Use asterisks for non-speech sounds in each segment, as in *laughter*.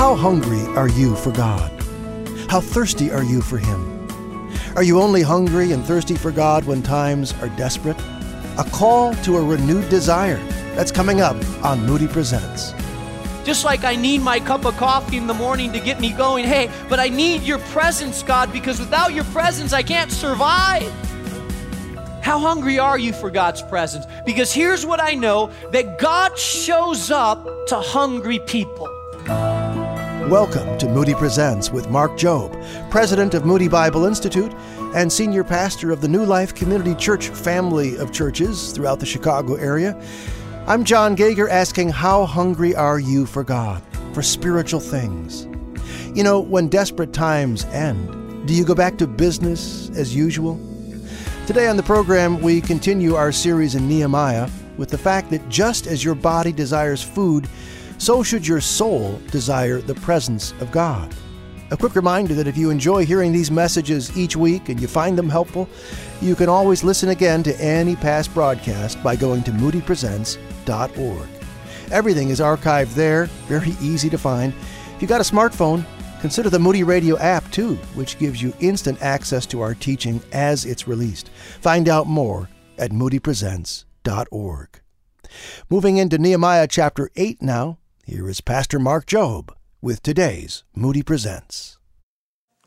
How hungry are you for God? How thirsty are you for Him? Are you only hungry and thirsty for God when times are desperate? A call to a renewed desire. That's coming up on Moody Presents. Just like I need my cup of coffee in the morning to get me going, hey, but I need your presence, God, because without your presence, I can't survive. How hungry are you for God's presence? Because here's what I know that God shows up to hungry people. Welcome to Moody Presents with Mark Jobe, President of Moody Bible Institute and Senior Pastor of the New Life Community Church family of churches throughout the Chicago area. I'm John Gager asking, How hungry are you for God, for spiritual things? You know, when desperate times end, do you go back to business as usual? Today on the program, we continue our series in Nehemiah with the fact that just as your body desires food, so should your soul desire the presence of God. A quick reminder that if you enjoy hearing these messages each week and you find them helpful, you can always listen again to any past broadcast by going to moodypresents.org. Everything is archived there, very easy to find. If you've got a smartphone, consider the Moody Radio app too, which gives you instant access to our teaching as it's released. Find out more at moodypresents.org. Moving into Nehemiah chapter 8 now, here is Pastor Mark Jobe with today's Moody Presents.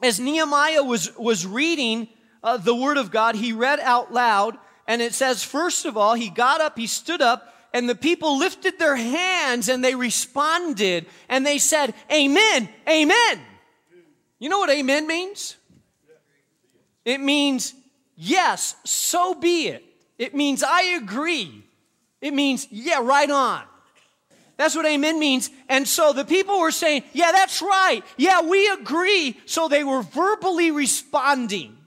As Nehemiah was, was reading uh, the Word of God, he read out loud, and it says, first of all, he got up, he stood up, and the people lifted their hands and they responded, and they said, Amen, Amen. You know what Amen means? It means, yes, so be it. It means, I agree. It means, yeah, right on. That's what amen means. And so the people were saying, Yeah, that's right. Yeah, we agree. So they were verbally responding.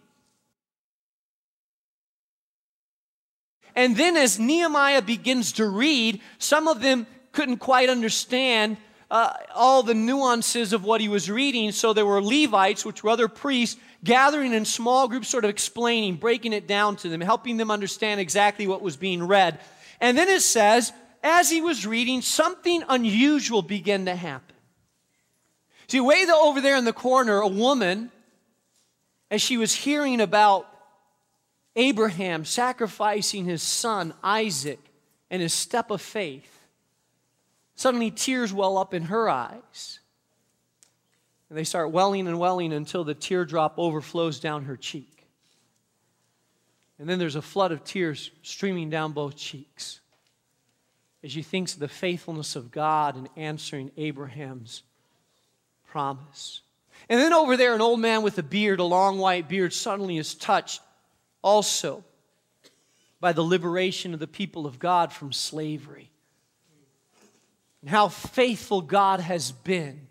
And then as Nehemiah begins to read, some of them couldn't quite understand uh, all the nuances of what he was reading. So there were Levites, which were other priests, gathering in small groups, sort of explaining, breaking it down to them, helping them understand exactly what was being read. And then it says, as he was reading, something unusual began to happen. See, way over there in the corner, a woman, as she was hearing about Abraham sacrificing his son Isaac and his step of faith, suddenly tears well up in her eyes. And they start welling and welling until the teardrop overflows down her cheek. And then there's a flood of tears streaming down both cheeks as she thinks of the faithfulness of God in answering Abraham's promise. And then over there, an old man with a beard, a long white beard, suddenly is touched also by the liberation of the people of God from slavery. And how faithful God has been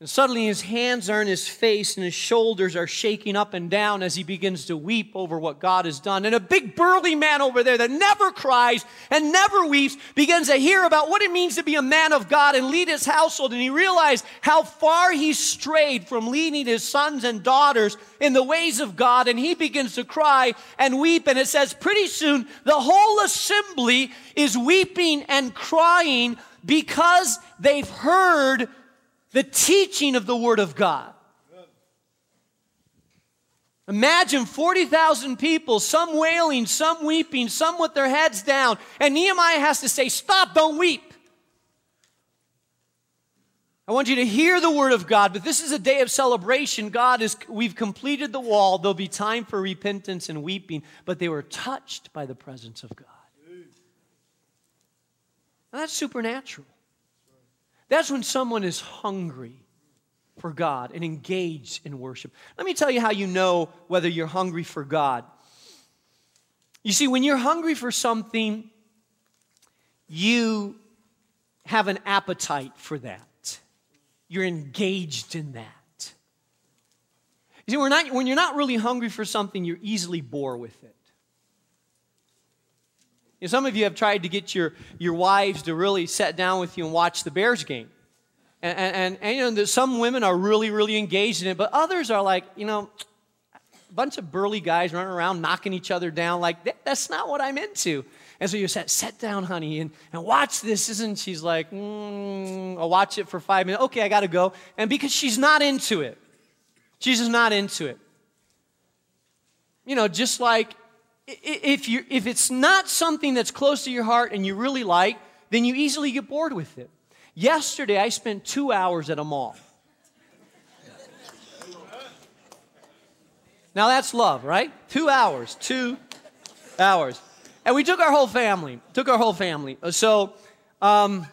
and suddenly his hands are in his face and his shoulders are shaking up and down as he begins to weep over what God has done. And a big burly man over there that never cries and never weeps begins to hear about what it means to be a man of God and lead his household. And he realized how far he strayed from leading his sons and daughters in the ways of God. And he begins to cry and weep. And it says pretty soon the whole assembly is weeping and crying because they've heard the teaching of the Word of God. Imagine 40,000 people, some wailing, some weeping, some with their heads down. And Nehemiah has to say, Stop, don't weep. I want you to hear the word of God, but this is a day of celebration. God is, we've completed the wall. There'll be time for repentance and weeping, but they were touched by the presence of God. Now that's supernatural. That's when someone is hungry for God and engaged in worship. Let me tell you how you know whether you're hungry for God. You see, when you're hungry for something, you have an appetite for that. You're engaged in that. You see, not, when you're not really hungry for something, you're easily bored with it. You know, some of you have tried to get your, your wives to really sit down with you and watch the Bears game. And, and, and you know, some women are really, really engaged in it, but others are like, you know, a bunch of burly guys running around knocking each other down. Like, that, that's not what I'm into. And so you said, sit down, honey, and, and watch this. Isn't she's like, mm, I'll watch it for five minutes. Okay, I got to go. And because she's not into it, she's just not into it. You know, just like if, you if it's not something that's close to your heart and you really like, then you easily get bored with it. Yesterday, I spent two hours at a mall. Now that's love, right? Two hours, two hours. And we took our whole family, took our whole family. Uh, so um,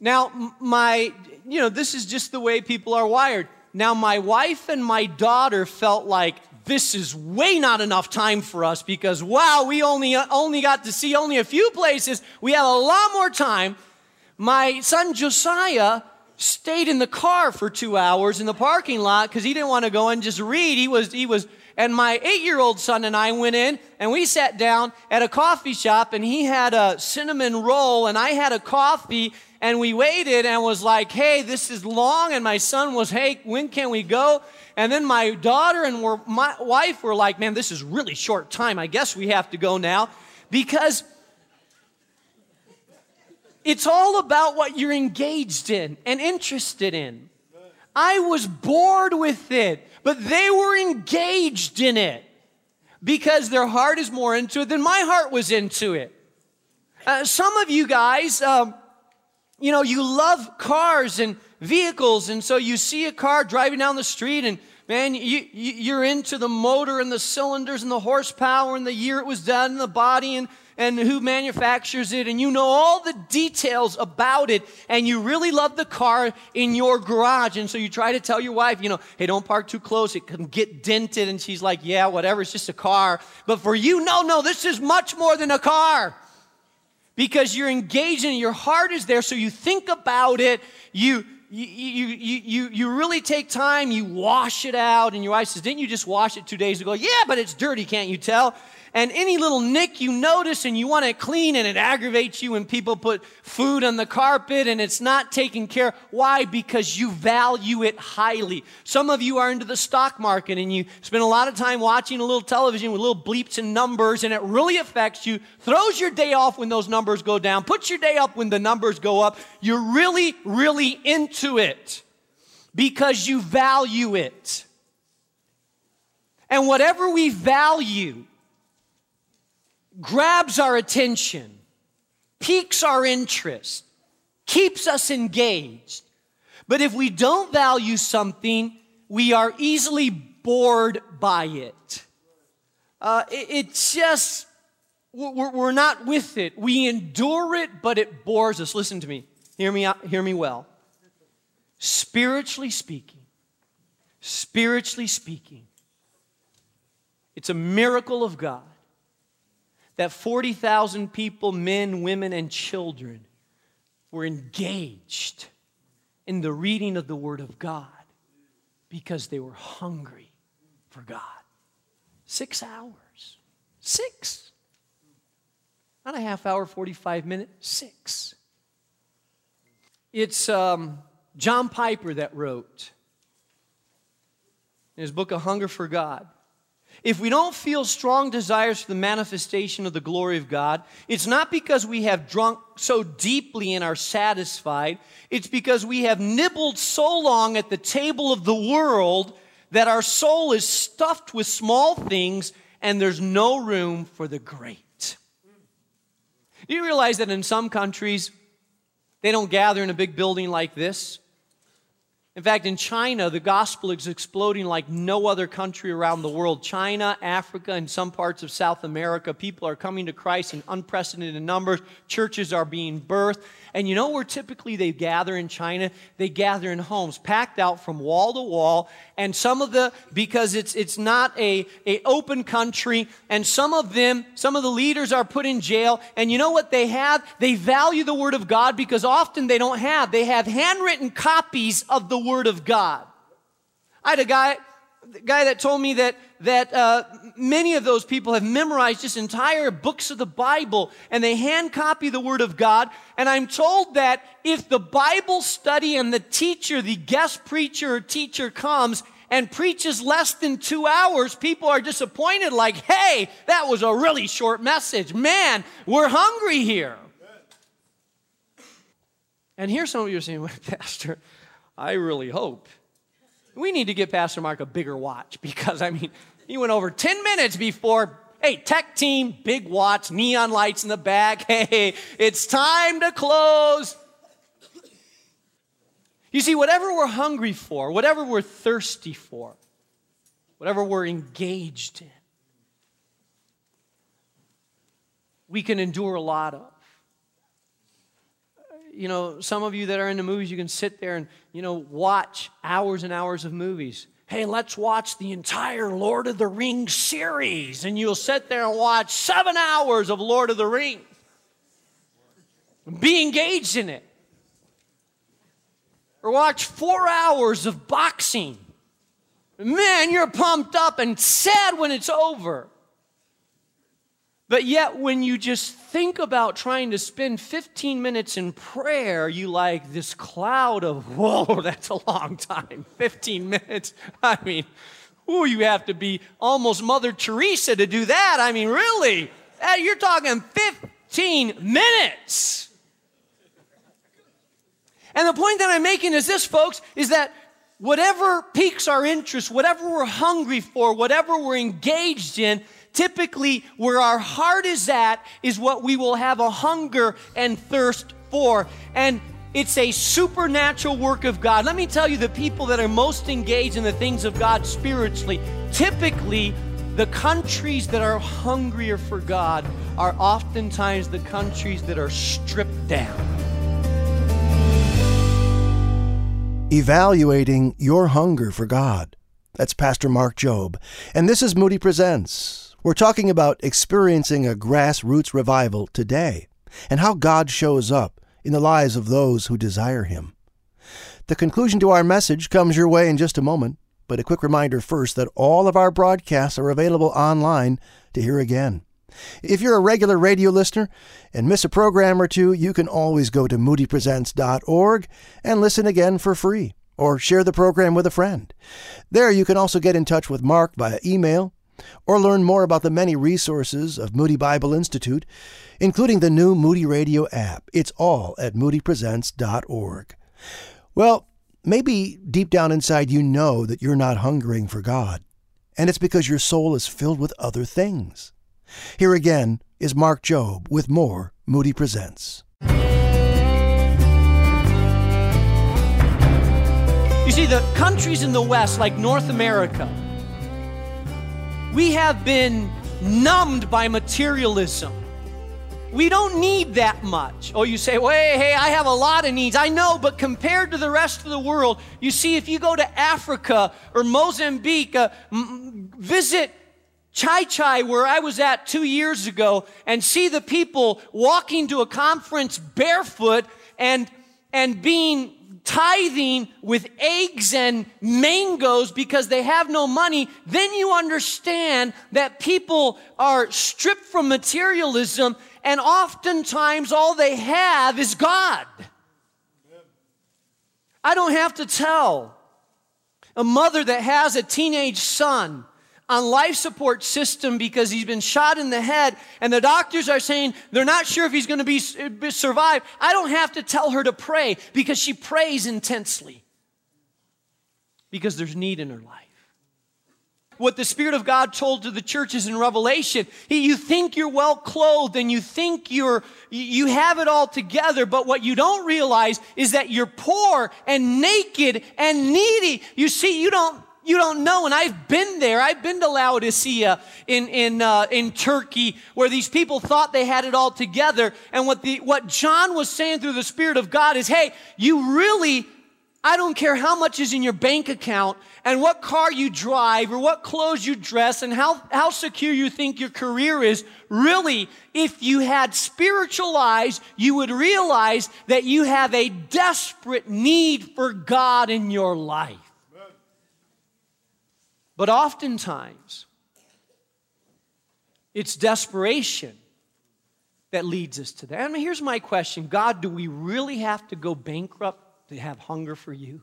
now my, you know, this is just the way people are wired. Now my wife and my daughter felt like this is way not enough time for us because wow, we only only got to see only a few places. We have a lot more time. My son Josiah stayed in the car for two hours in the parking lot because he didn't want to go and just read. He was he was and my eight year old son and I went in and we sat down at a coffee shop and he had a cinnamon roll and I had a coffee and we waited and was like, hey, this is long. And my son was, hey, when can we go? And then my daughter and my wife were like, man, this is really short time. I guess we have to go now because it's all about what you're engaged in and interested in. I was bored with it but they were engaged in it because their heart is more into it than my heart was into it. Uh, some of you guys, um, you know, you love cars and vehicles, and so you see a car driving down the street, and man, you, you're into the motor and the cylinders and the horsepower and the year it was done and the body and and who manufactures it, and you know all the details about it, and you really love the car in your garage. And so you try to tell your wife, you know, hey, don't park too close, it can get dented. And she's like, yeah, whatever, it's just a car. But for you, no, no, this is much more than a car because you're engaged and your heart is there. So you think about it, you you, you, you, you really take time, you wash it out, and your wife says, Didn't you just wash it two days ago? Yeah, but it's dirty, can't you tell? And any little nick you notice and you want it clean and it aggravates you when people put food on the carpet and it's not taken care. Why? Because you value it highly. Some of you are into the stock market and you spend a lot of time watching a little television with little bleeps and numbers and it really affects you. Throws your day off when those numbers go down. Puts your day up when the numbers go up. You're really, really into it because you value it. And whatever we value, grabs our attention, piques our interest, keeps us engaged. But if we don't value something, we are easily bored by it. Uh, it, just, we're, we're not with it. We endure it, but it bores us. Listen to me. Hear me, hear me well. Spiritually speaking, spiritually speaking, it's a miracle of God that 40,000 people, men, women, and children, were engaged in the reading of the Word of God because they were hungry for God. Six hours. Six. Not a half hour, 45 minutes. Six. It's um, John Piper that wrote in his book, A Hunger for God. If we don't feel strong desires for the manifestation of the glory of God, it's not because we have drunk so deeply and are satisfied. It's because we have nibbled so long at the table of the world that our soul is stuffed with small things and there's no room for the great. Do you realize that in some countries, they don't gather in a big building like this? In fact, in China, the gospel is exploding like no other country around the world. China, Africa, and some parts of South America, people are coming to Christ in unprecedented numbers. Churches are being birthed. And you know where typically they gather in China? They gather in homes, packed out from wall to wall. And some of the, because it's, it's not a, a open country, and some of them, some of the leaders are put in jail. And you know what they have? They value the Word of God because often they don't have. They have handwritten copies of the Word of God. I had a guy, guy that told me that that uh, many of those people have memorized just entire books of the Bible and they hand copy the Word of God. And I'm told that if the Bible study and the teacher, the guest preacher or teacher comes and preaches less than two hours, people are disappointed, like, hey, that was a really short message. Man, we're hungry here. And here's some of you are saying, *laughs* Pastor, I really hope. We need to get Pastor Mark a bigger watch *laughs* because, I mean, he went over 10 minutes before Hey, tech team, big watch, neon lights in the back. *laughs* Hey, it's time to close. You see, whatever we're hungry for, whatever we're thirsty for, whatever we're engaged in, we can endure a lot of. You know, some of you that are into movies, you can sit there and, you know, watch hours and hours of movies. Hey, let's watch the entire Lord of the Rings series. And you'll sit there and watch seven hours of Lord of the Rings. Be engaged in it or watch four hours of boxing. Man, you're pumped up and sad when it's over. But yet, when you just think about trying to spend 15 minutes in prayer, you like this cloud of, *laughs* whoa, that's a long time. 15 minutes. *laughs* I mean, ooh, you have to be almost Mother Teresa to do that. I mean, really? Uh, you're talking 15 minutes. And the point that I'm making is this, folks, is that whatever piques our interest, whatever we're hungry for, whatever we're engaged in, typically where our heart is at is what we will have a hunger and thirst for. And it's a supernatural work of God. Let me tell you, the people that are most engaged in the things of God spiritually, typically the countries that are hungrier for God are oftentimes the countries that are stripped down. Evaluating Your Hunger for God. That's Pastor Mark Jobe. And this is Moody Presents. We're talking about experiencing a grassroots revival today and how God shows up in the lives of those who desire Him. The conclusion to our message comes your way in just a moment, but a quick reminder first that all of our broadcasts are available online to hear again. If you're a regular radio listener and miss a program or two, you can always go to moodypresents.org and listen again for free or share the program with a friend. There you can also get in touch with Mark via email or learn more about the many resources of Moody Bible Institute, including the new Moody Radio app. It's all at moodypresents.org. Well, maybe deep down inside you know that you're not hungering for God, and it's because your soul is filled with other things. Here again is Mark Jobe with more Moody Presents. You see, the countries in the West, like North America, we have been numbed by materialism. We don't need that much. Oh, you say, well, hey, hey, I have a lot of needs. I know, but compared to the rest of the world, you see, if you go to Africa or Mozambique, uh, m- visit Xai-Xai, where I was at two years ago, and see the people walking to a conference barefoot and, and being tithing with eggs and mangoes because they have no money, then you understand that people are stripped from materialism and oftentimes all they have is God. I don't have to tell a mother that has a teenage son on life support system because he's been shot in the head. And the doctors are saying they're not sure if he's going to be survive. I don't have to tell her to pray because she prays intensely. Because there's need in her life. What the spirit of god told to the churches in revelation. You think you're well clothed and you think you're you have it all together but what you don't realize is that you're poor and naked and needy. You see you don't you don't know. And I've been there. I've been to Laodicea in, in, uh, in Turkey where these people thought they had it all together. And what, the, what John was saying through the Spirit of God is, hey, you really, I don't care how much is in your bank account and what car you drive or what clothes you dress and how, how secure you think your career is. Really, if you had spiritual eyes, you would realize that you have a desperate need for God in your life. But oftentimes, it's desperation that leads us to that. I mean, here's my question God, do we really have to go bankrupt to have hunger for you?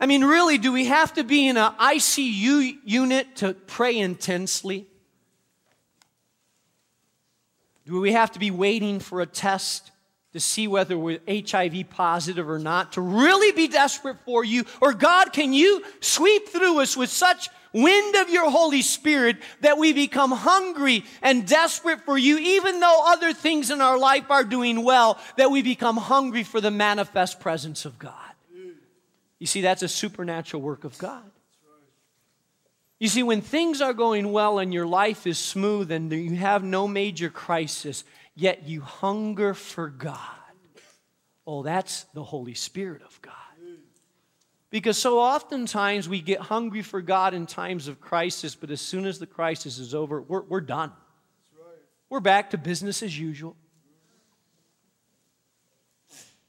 I mean, really, do we have to be in an ICU unit to pray intensely? Do we have to be waiting for a test to see whether we're HIV positive or not to really be desperate for you? Or, God, can you sweep through us with such wind of your Holy Spirit that we become hungry and desperate for you, even though other things in our life are doing well, that we become hungry for the manifest presence of God? You see, that's a supernatural work of God. You see, when things are going well and your life is smooth and you have no major crisis, yet you hunger for God, oh, that's the Holy Spirit of God. Because so oftentimes we get hungry for God in times of crisis, but as soon as the crisis is over, we're, we're done. We're back to business as usual.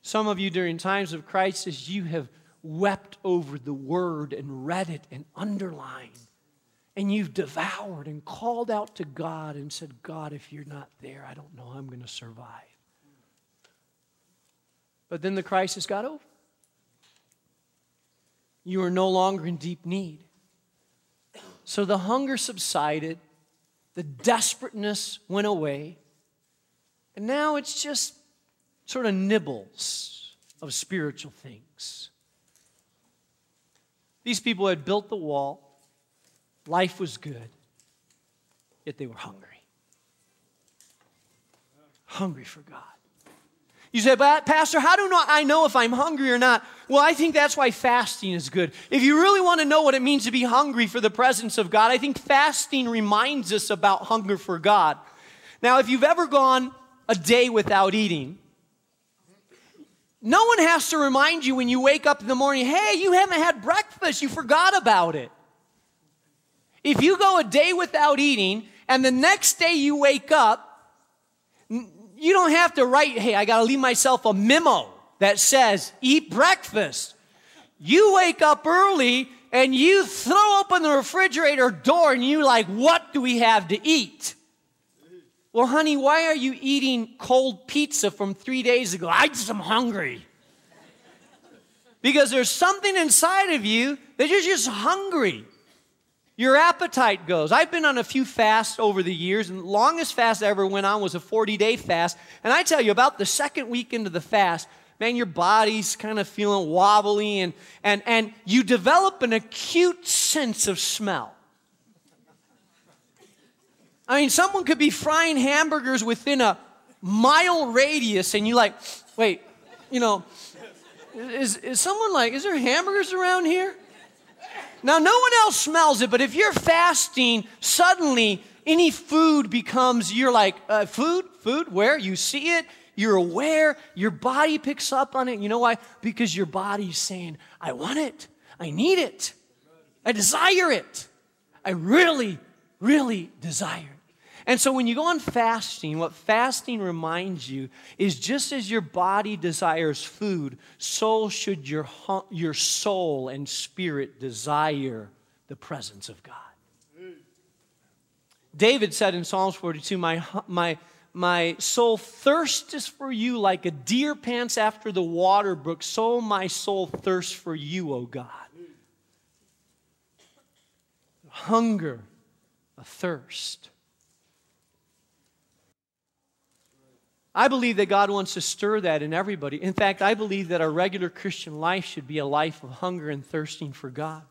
Some of you during times of crisis, you have wept over the word and read it and underlined. And you've devoured and called out to God and said, God, if you're not there, I don't know I'm going to survive. But then the crisis got over. You are no longer in deep need. So the hunger subsided, the desperateness went away, and now it's just sort of nibbles of spiritual things. These people had built the wall, life was good, yet they were hungry. Hungry for God. You say, but Pastor, how do I know if I'm hungry or not? Well, I think that's why fasting is good. If you really want to know what it means to be hungry for the presence of God, I think fasting reminds us about hunger for God. Now, if you've ever gone a day without eating, no one has to remind you when you wake up in the morning, hey, you haven't had breakfast, you forgot about it. If you go a day without eating and the next day you wake up, you don't have to write, hey, I got to leave myself a memo that says, eat breakfast. You wake up early and you throw open the refrigerator door and you like, what do we have to eat? Well, honey, why are you eating cold pizza from three days ago? I just am hungry. Because there's something inside of you that you're just hungry. Your appetite goes. I've been on a few fasts over the years, and the longest fast I ever went on was a 40 day fast. And I tell you, about the second week into the fast, man, your body's kind of feeling wobbly, and, and, and you develop an acute sense of smell. I mean, someone could be frying hamburgers within a mile radius, and you like, wait, you know, is, is someone like, is there hamburgers around here? Now, no one else smells it, but if you're fasting, suddenly any food becomes, you're like, uh, food, food, where? You see it, you're aware, your body picks up on it. You know why? Because your body's saying, I want it, I need it, I desire it, I really, really desire it. And so when you go on fasting, what fasting reminds you is just as your body desires food, so should your, your soul and spirit desire the presence of God. David said in Psalms 42, My, my, my soul thirsts for you like a deer pants after the water brook, so my soul thirsts for you, O God. Hunger, a thirst. I believe that God wants to stir that in everybody. In fact, I believe that our regular Christian life should be a life of hunger and thirsting for God.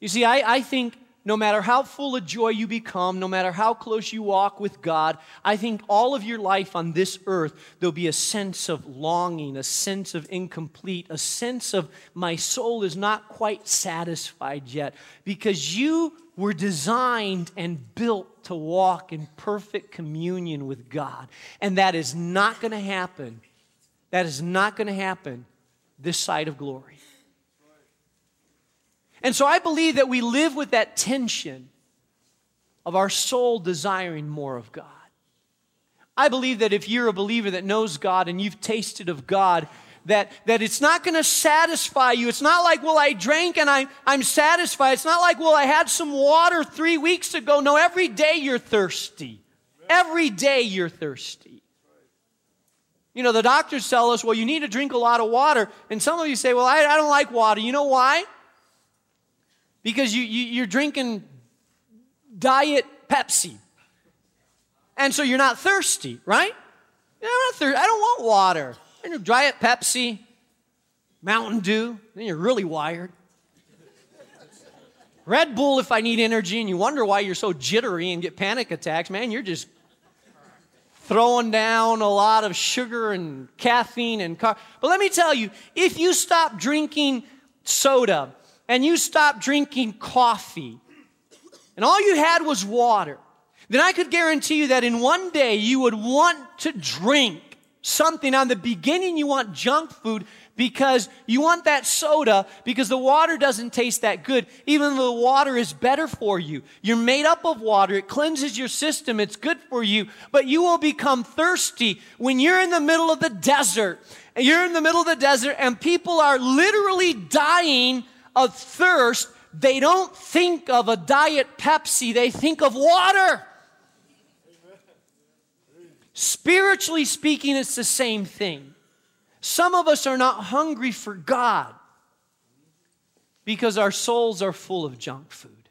You see, I, I think no matter how full of joy you become, no matter how close you walk with God, I think all of your life on this earth, there'll be a sense of longing, a sense of incomplete, a sense of my soul is not quite satisfied yet because you were designed and built to walk in perfect communion with God. And that is not going to happen. That is not going to happen this side of glory. And so I believe that we live with that tension of our soul desiring more of God. I believe that if you're a believer that knows God and you've tasted of God, that, that it's not going to satisfy you. It's not like, well, I drank and I, I'm satisfied. It's not like, well, I had some water three weeks ago. No, every day you're thirsty. Every day you're thirsty. You know, the doctors tell us, well, you need to drink a lot of water. And some of you say, well, I, I don't like water. You know why? Because you, you, you're drinking diet Pepsi. And so you're not thirsty, right? I'm not thirsty. I don't want water. And you Pepsi, Mountain Dew, then you're really wired. Red Bull if I need energy, and you wonder why you're so jittery and get panic attacks, man, you're just throwing down a lot of sugar and caffeine and car. But let me tell you, if you stop drinking soda and you stop drinking coffee, and all you had was water, then I could guarantee you that in one day you would want to drink something. On the beginning, you want junk food because you want that soda because the water doesn't taste that good, even though the water is better for you. You're made up of water, it cleanses your system, it's good for you, but you will become thirsty when you're in the middle of the desert. You're in the middle of the desert and people are literally dying of thirst. They don't think of a diet Pepsi, they think of water. Spiritually speaking, it's the same thing. Some of us are not hungry for God because our souls are full of junk food.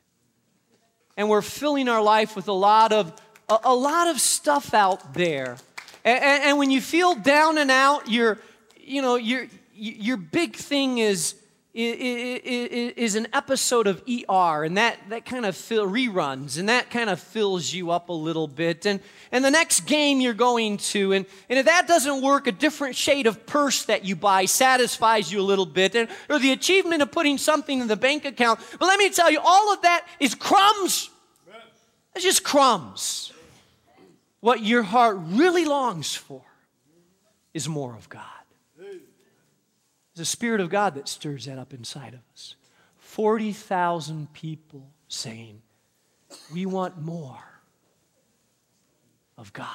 And we're filling our life with a lot of, a, a lot of stuff out there. And, and, and, when you feel down and out, your, you know, your, your big thing is is an episode of ER, and that, that kind of fill, reruns, and that kind of fills you up a little bit. And, and the next game you're going to, and, and if that doesn't work, a different shade of purse that you buy satisfies you a little bit, and, or the achievement of putting something in the bank account. But let me tell you, all of that is crumbs. It's just crumbs. What your heart really longs for is more of God. The Spirit of God that stirs that up inside of us. 40,000 people saying, We want more of God.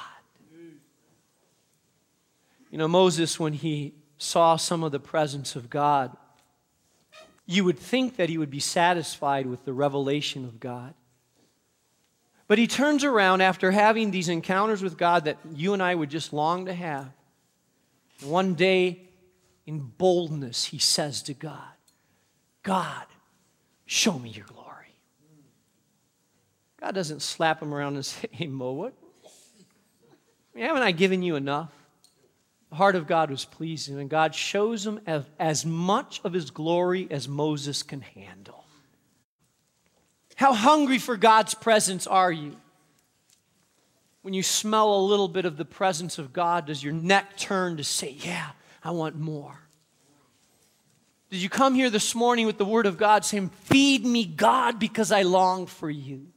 You know, Moses, when he saw some of the presence of God, you would think that he would be satisfied with the revelation of God. But he turns around after having these encounters with God that you and I would just long to have. One day, in boldness, he says to God, God, show me your glory. God doesn't slap him around and *laughs* say, Hey, Mo, what? haven't I given you enough? The heart of God was pleasing, and God shows him as, as much of his glory as Moses can handle. How hungry for God's presence are you? When you smell a little bit of the presence of God, does your neck turn to say, Yeah, I want more. Did you come here this morning with the Word of God saying, Feed me, God, because I long for you?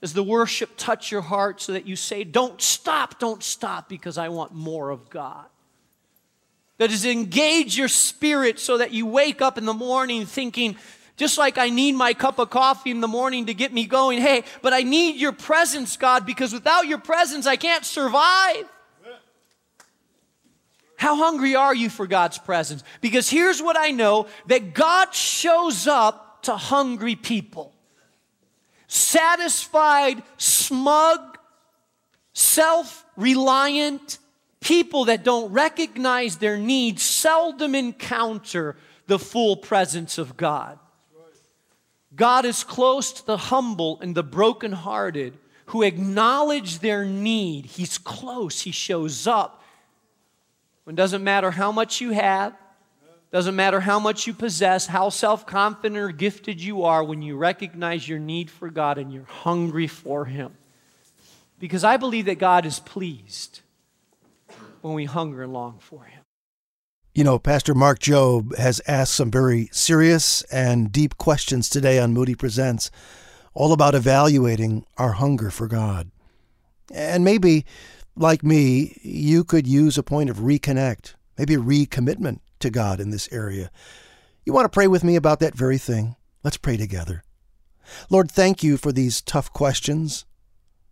Does the worship touch your heart so that you say, Don't stop, don't stop, because I want more of God? Does it engage your spirit so that you wake up in the morning thinking, just like I need my cup of coffee in the morning to get me going, hey, but I need your presence, God, because without your presence, I can't survive. How hungry are you for God's presence? Because here's what I know that God shows up to hungry people. Satisfied, smug, self reliant people that don't recognize their needs seldom encounter the full presence of God. God is close to the humble and the brokenhearted who acknowledge their need. He's close, He shows up. When it doesn't matter how much you have, doesn't matter how much you possess, how self confident or gifted you are, when you recognize your need for God and you're hungry for Him. Because I believe that God is pleased when we hunger and long for Him. You know, Pastor Mark Jobe has asked some very serious and deep questions today on Moody Presents, all about evaluating our hunger for God. And maybe like me, you could use a point of reconnect, maybe a recommitment to God in this area. You want to pray with me about that very thing? Let's pray together. Lord, thank you for these tough questions.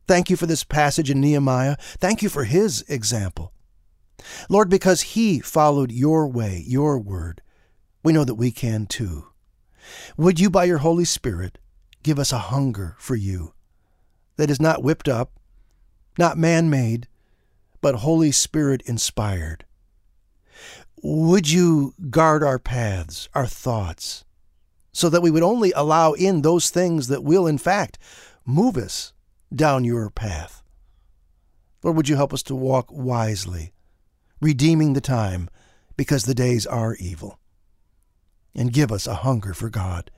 Thank you for this passage in Nehemiah. Thank you for his example. Lord, because he followed your way, your word, we know that we can too. Would you, by your Holy Spirit, give us a hunger for you that is not whipped up, not man made, but Holy Spirit inspired. Would you guard our paths, our thoughts, so that we would only allow in those things that will, in fact, move us down your path? Lord, would you help us to walk wisely, redeeming the time because the days are evil? And give us a hunger for God.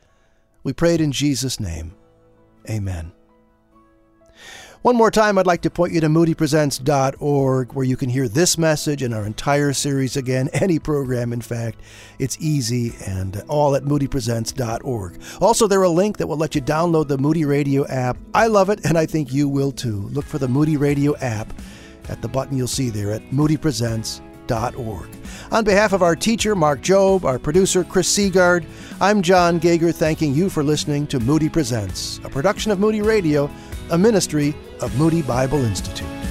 We pray it in Jesus' name. Amen. One more time, I'd like to point you to moodypresents.org where you can hear this message and our entire series again, *laughs* any program, in fact. It's easy and all at moodypresents.org. Also, there's a link that will let you download the Moody Radio app. I love it, and I think you will too. Look for the Moody Radio app at the button you'll see there at moodypresents.org. On behalf of our teacher, Mark Jobe, our producer, Chris Seagard, I'm John Gager, thanking you for listening to Moody Presents, a production of Moody Radio a ministry of Moody Bible Institute.